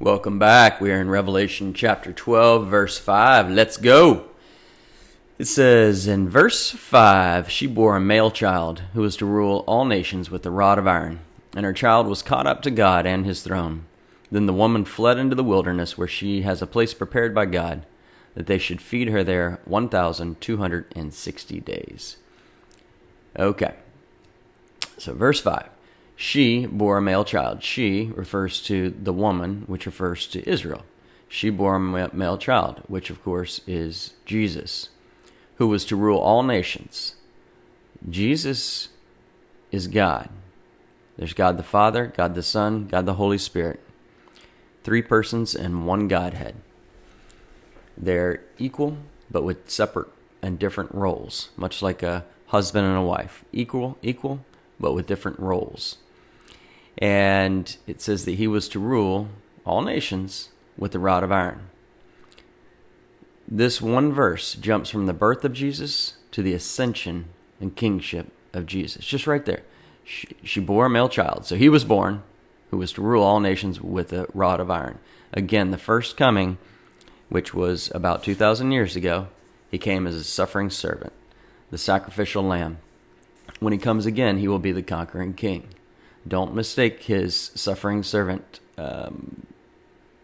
Welcome back. We are in Revelation chapter 12, verse 5. Let's go. It says in verse 5 She bore a male child who was to rule all nations with a rod of iron, and her child was caught up to God and his throne. Then the woman fled into the wilderness where she has a place prepared by God, that they should feed her there 1,260 days. Okay. So, verse 5. She bore a male child. She refers to the woman, which refers to Israel. She bore a male child, which of course is Jesus, who was to rule all nations. Jesus is God. There's God the Father, God the Son, God the Holy Spirit. Three persons and one Godhead. They're equal, but with separate and different roles, much like a husband and a wife. Equal, equal, but with different roles. And it says that he was to rule all nations with a rod of iron. This one verse jumps from the birth of Jesus to the ascension and kingship of Jesus. Just right there. She, she bore a male child. So he was born, who was to rule all nations with a rod of iron. Again, the first coming, which was about 2,000 years ago, he came as a suffering servant, the sacrificial lamb. When he comes again, he will be the conquering king. Don't mistake his suffering servant um,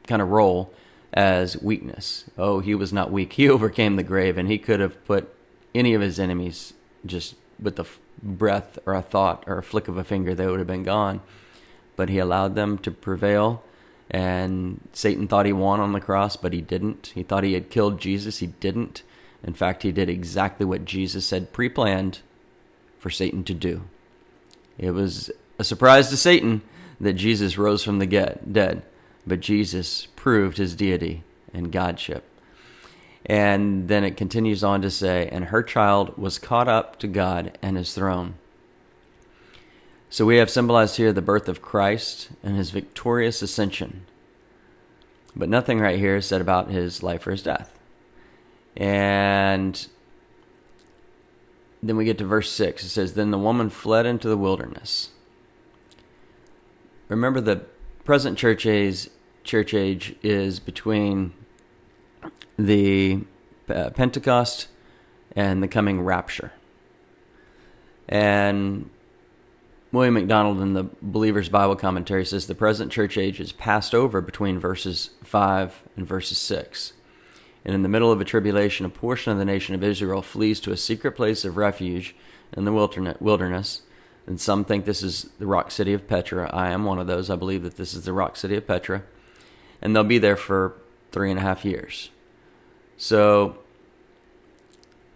kind of role as weakness. Oh, he was not weak. He overcame the grave, and he could have put any of his enemies just with a breath or a thought or a flick of a finger, they would have been gone. But he allowed them to prevail, and Satan thought he won on the cross, but he didn't. He thought he had killed Jesus. He didn't. In fact, he did exactly what Jesus said pre planned for Satan to do. It was a surprise to Satan that Jesus rose from the dead, but Jesus proved his deity and godship. And then it continues on to say, and her child was caught up to God and his throne. So we have symbolized here the birth of Christ and his victorious ascension. But nothing right here is said about his life or his death. And then we get to verse 6. It says, Then the woman fled into the wilderness remember the present church age church age is between the uh, Pentecost and the coming rapture. And William MacDonald in the Believer's Bible Commentary says the present church age is passed over between verses 5 and verses 6. And in the middle of a tribulation, a portion of the nation of Israel flees to a secret place of refuge in the wilderness and some think this is the rock city of Petra. I am one of those. I believe that this is the rock city of Petra. And they'll be there for three and a half years. So,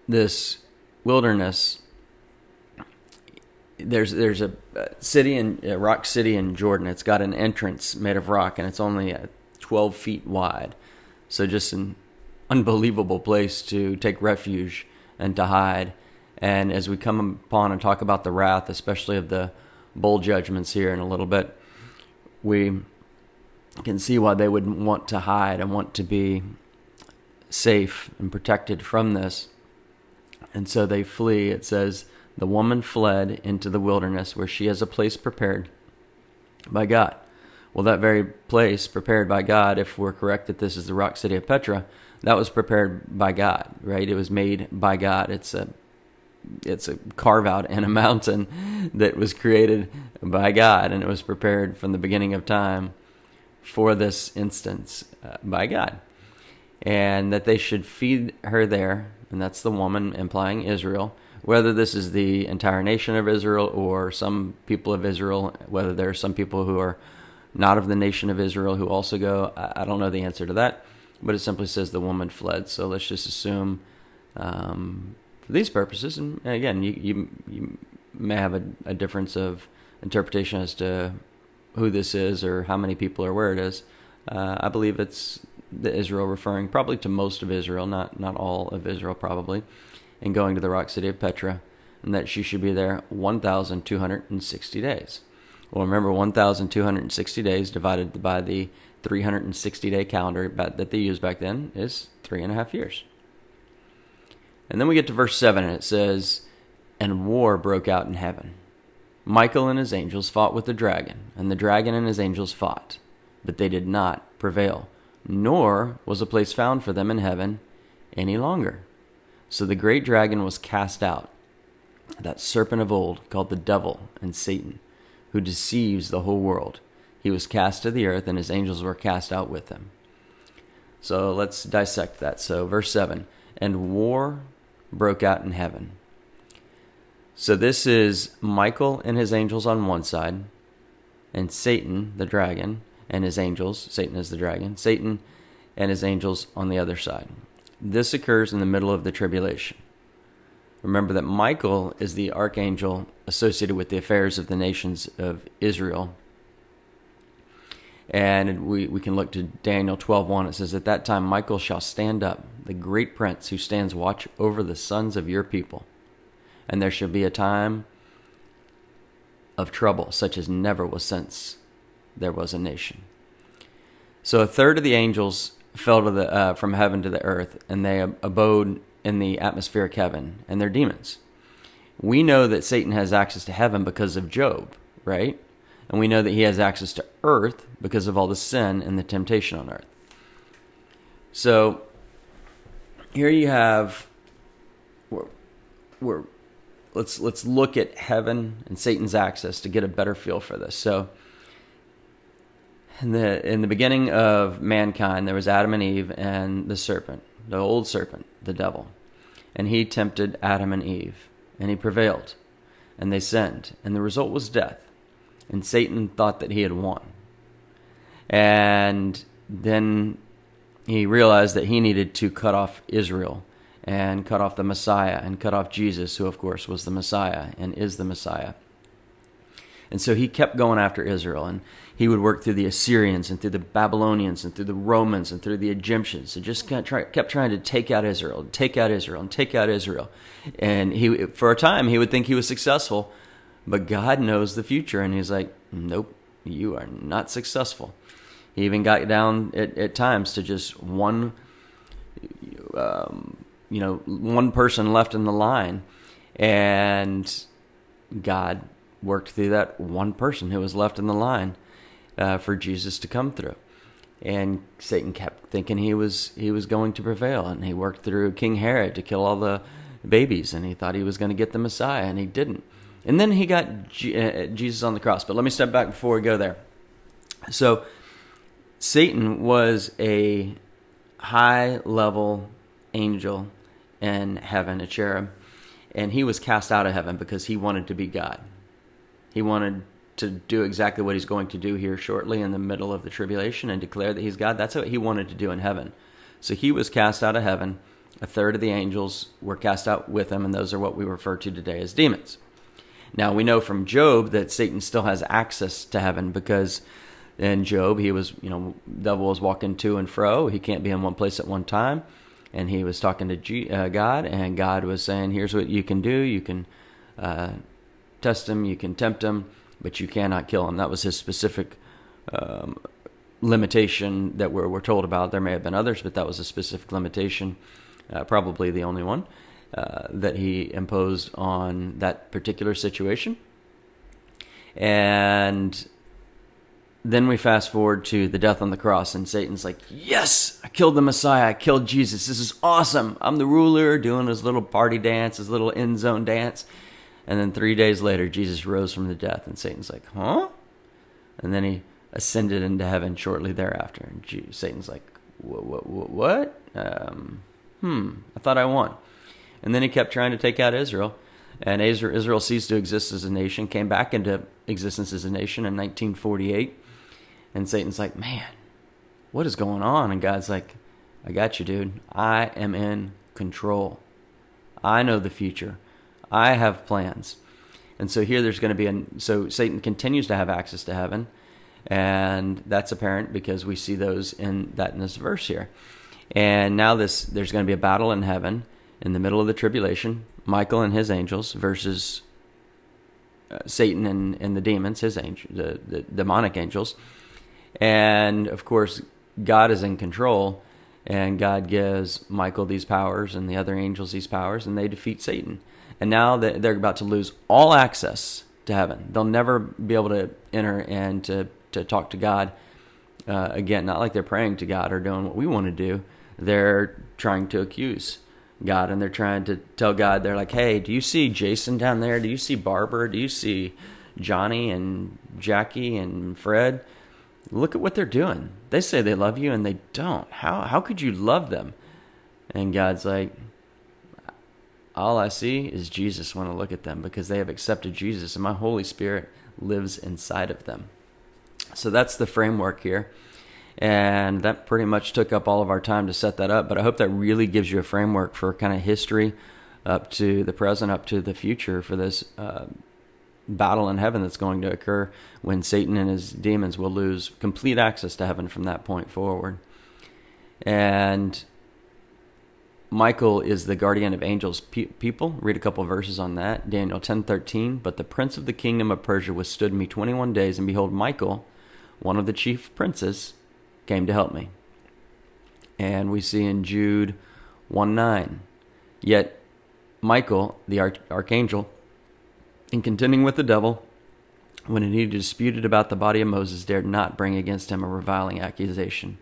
this wilderness, there's there's a city in a rock city in Jordan. It's got an entrance made of rock, and it's only uh, 12 feet wide. So, just an unbelievable place to take refuge and to hide. And as we come upon and talk about the wrath, especially of the bowl judgments here in a little bit, we can see why they would want to hide and want to be safe and protected from this. And so they flee. It says, The woman fled into the wilderness where she has a place prepared by God. Well, that very place prepared by God, if we're correct that this is the rock city of Petra, that was prepared by God, right? It was made by God. It's a it's a carve out in a mountain that was created by God and it was prepared from the beginning of time for this instance uh, by God. And that they should feed her there, and that's the woman implying Israel. Whether this is the entire nation of Israel or some people of Israel, whether there are some people who are not of the nation of Israel who also go, I don't know the answer to that, but it simply says the woman fled. So let's just assume um, for these purposes, and again, you you, you may have a, a difference of interpretation as to who this is or how many people or where it is. Uh, I believe it's the Israel referring probably to most of Israel, not not all of Israel probably, and going to the rock city of Petra, and that she should be there 1,260 days. Well, remember 1,260 days divided by the 360 day calendar that they used back then is three and a half years. And then we get to verse 7, and it says, And war broke out in heaven. Michael and his angels fought with the dragon, and the dragon and his angels fought, but they did not prevail, nor was a place found for them in heaven any longer. So the great dragon was cast out, that serpent of old called the devil and Satan, who deceives the whole world. He was cast to the earth, and his angels were cast out with him. So let's dissect that. So, verse 7 And war broke out in heaven. So, this is Michael and his angels on one side, and Satan, the dragon, and his angels. Satan is the dragon. Satan and his angels on the other side. This occurs in the middle of the tribulation. Remember that Michael is the archangel associated with the affairs of the nations of Israel. And we, we can look to Daniel 12:1. It says, At that time Michael shall stand up, the great prince who stands watch over the sons of your people. And there shall be a time of trouble, such as never was since there was a nation. So a third of the angels fell to the uh, from heaven to the earth, and they abode in the atmospheric heaven, and they're demons. We know that Satan has access to heaven because of Job, right? And we know that he has access to earth because of all the sin and the temptation on earth. So here you have we're, we're let's let's look at heaven and Satan's access to get a better feel for this. So in the in the beginning of mankind there was Adam and Eve and the serpent, the old serpent, the devil. And he tempted Adam and Eve, and he prevailed. And they sinned, and the result was death. And Satan thought that he had won. And then he realized that he needed to cut off Israel and cut off the Messiah and cut off Jesus, who, of course, was the Messiah and is the Messiah. And so he kept going after Israel, and he would work through the Assyrians and through the Babylonians and through the Romans and through the Egyptians, and just kept, try, kept trying to take out Israel, take out Israel, and take out Israel. And he, for a time, he would think he was successful, but God knows the future, and he's like, "Nope, you are not successful." He even got down at, at times to just one, um, you know, one person left in the line, and God worked through that one person who was left in the line uh, for Jesus to come through. And Satan kept thinking he was he was going to prevail, and he worked through King Herod to kill all the babies, and he thought he was going to get the Messiah, and he didn't. And then he got G- uh, Jesus on the cross. But let me step back before we go there. So Satan was a high level angel in heaven, a cherub, and he was cast out of heaven because he wanted to be God. He wanted to do exactly what he's going to do here shortly in the middle of the tribulation and declare that he's God. That's what he wanted to do in heaven. So he was cast out of heaven. A third of the angels were cast out with him, and those are what we refer to today as demons. Now we know from Job that Satan still has access to heaven because in Job he was, you know, devil was walking to and fro. He can't be in one place at one time, and he was talking to G, uh, God, and God was saying, "Here's what you can do. You can uh, test him, you can tempt him, but you cannot kill him. That was his specific um, limitation that we're, we're told about. There may have been others, but that was a specific limitation, uh, probably the only one uh, that he imposed on that particular situation. And then we fast forward to the death on the cross, and Satan's like, Yes, I killed the Messiah. I killed Jesus. This is awesome. I'm the ruler, doing his little party dance, his little end zone dance. And then three days later, Jesus rose from the death, and Satan's like, huh? And then he ascended into heaven shortly thereafter. And Satan's like, what? what, what? Um, hmm, I thought I won. And then he kept trying to take out Israel. And Israel ceased to exist as a nation, came back into existence as a nation in 1948. And Satan's like, man, what is going on? And God's like, I got you, dude. I am in control. I know the future. I have plans. And so here there's going to be a so Satan continues to have access to heaven, and that's apparent because we see those in that in this verse here. And now this there's going to be a battle in heaven in the middle of the tribulation, Michael and his angels versus uh, Satan and, and the demons, his angel, the, the demonic angels. And of course, God is in control, and God gives Michael these powers and the other angels these powers, and they defeat Satan and now they're about to lose all access to heaven. They'll never be able to enter and to, to talk to God uh, again, not like they're praying to God or doing what we want to do. They're trying to accuse God and they're trying to tell God, they're like, hey, do you see Jason down there? Do you see Barbara? Do you see Johnny and Jackie and Fred? Look at what they're doing. They say they love you and they don't. How, how could you love them? And God's like, all I see is Jesus when I look at them because they have accepted Jesus and my Holy Spirit lives inside of them. So that's the framework here. And that pretty much took up all of our time to set that up. But I hope that really gives you a framework for kind of history up to the present, up to the future for this uh, battle in heaven that's going to occur when Satan and his demons will lose complete access to heaven from that point forward. And Michael is the guardian of angels pe- people. Read a couple verses on that. Daniel 10:13, but the prince of the kingdom of Persia withstood me 21 days and behold Michael, one of the chief princes, came to help me. And we see in Jude 1 9, yet Michael, the arch- archangel, in contending with the devil, when he disputed about the body of Moses, dared not bring against him a reviling accusation,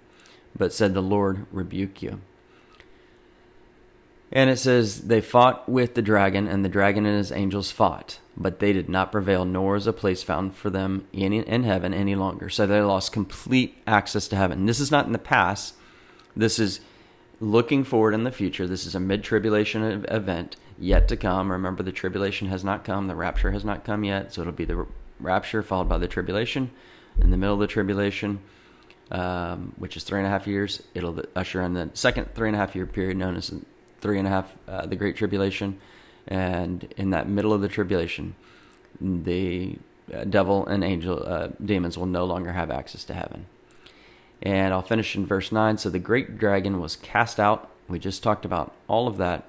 but said, The Lord rebuke you. And it says, They fought with the dragon, and the dragon and his angels fought, but they did not prevail, nor is a place found for them in, in heaven any longer. So they lost complete access to heaven. This is not in the past. This is looking forward in the future. This is a mid tribulation event yet to come. Remember, the tribulation has not come, the rapture has not come yet. So it'll be the rapture followed by the tribulation. In the middle of the tribulation, um, which is three and a half years, it'll usher in the second three and a half year period known as three and a half, uh, the Great Tribulation, and in that middle of the tribulation, the uh, devil and angel uh, demons will no longer have access to heaven. And I'll finish in verse 9. So the great dragon was cast out. We just talked about all of that.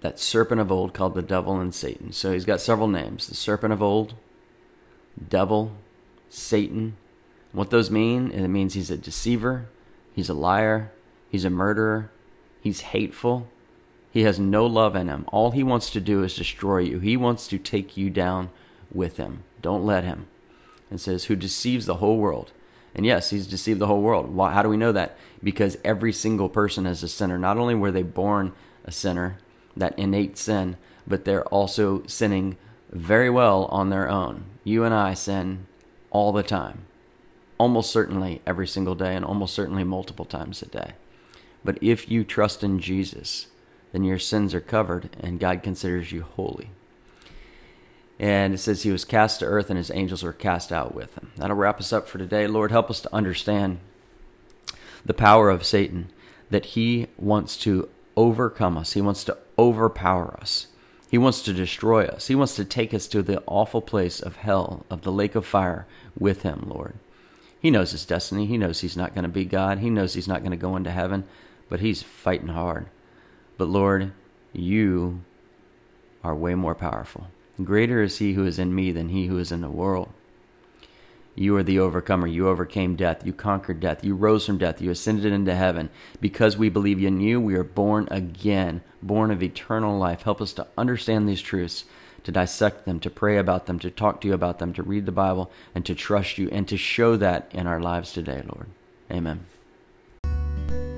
That serpent of old called the devil and Satan. So he's got several names the serpent of old, devil, Satan. What those mean? It means he's a deceiver, he's a liar, he's a murderer, He's hateful. He has no love in him. All he wants to do is destroy you. He wants to take you down with him. Don't let him. And says, who deceives the whole world. And yes, he's deceived the whole world. Why, how do we know that? Because every single person is a sinner. Not only were they born a sinner, that innate sin, but they're also sinning very well on their own. You and I sin all the time. Almost certainly every single day, and almost certainly multiple times a day. But if you trust in Jesus, then your sins are covered and God considers you holy. And it says he was cast to earth and his angels were cast out with him. That'll wrap us up for today. Lord, help us to understand the power of Satan, that he wants to overcome us, he wants to overpower us. He wants to destroy us. He wants to take us to the awful place of hell, of the lake of fire with him, Lord. He knows his destiny. He knows he's not going to be God. He knows he's not going to go into heaven but he's fighting hard. But Lord, you are way more powerful. Greater is he who is in me than he who is in the world. You are the overcomer. You overcame death. You conquered death. You rose from death. You ascended into heaven. Because we believe in you, we are born again, born of eternal life. Help us to understand these truths, to dissect them, to pray about them, to talk to you about them, to read the Bible, and to trust you, and to show that in our lives today, Lord. Amen.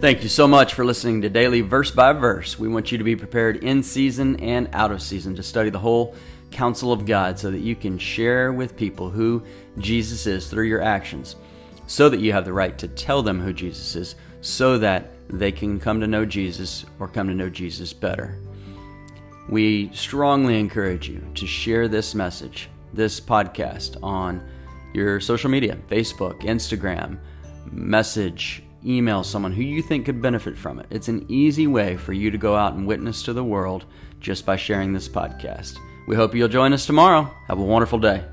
Thank you so much for listening to Daily Verse by Verse. We want you to be prepared in season and out of season to study the whole counsel of God so that you can share with people who Jesus is through your actions, so that you have the right to tell them who Jesus is, so that they can come to know Jesus or come to know Jesus better. We strongly encourage you to share this message, this podcast, on your social media Facebook, Instagram, message, email someone who you think could benefit from it. It's an easy way for you to go out and witness to the world just by sharing this podcast. We hope you'll join us tomorrow. Have a wonderful day.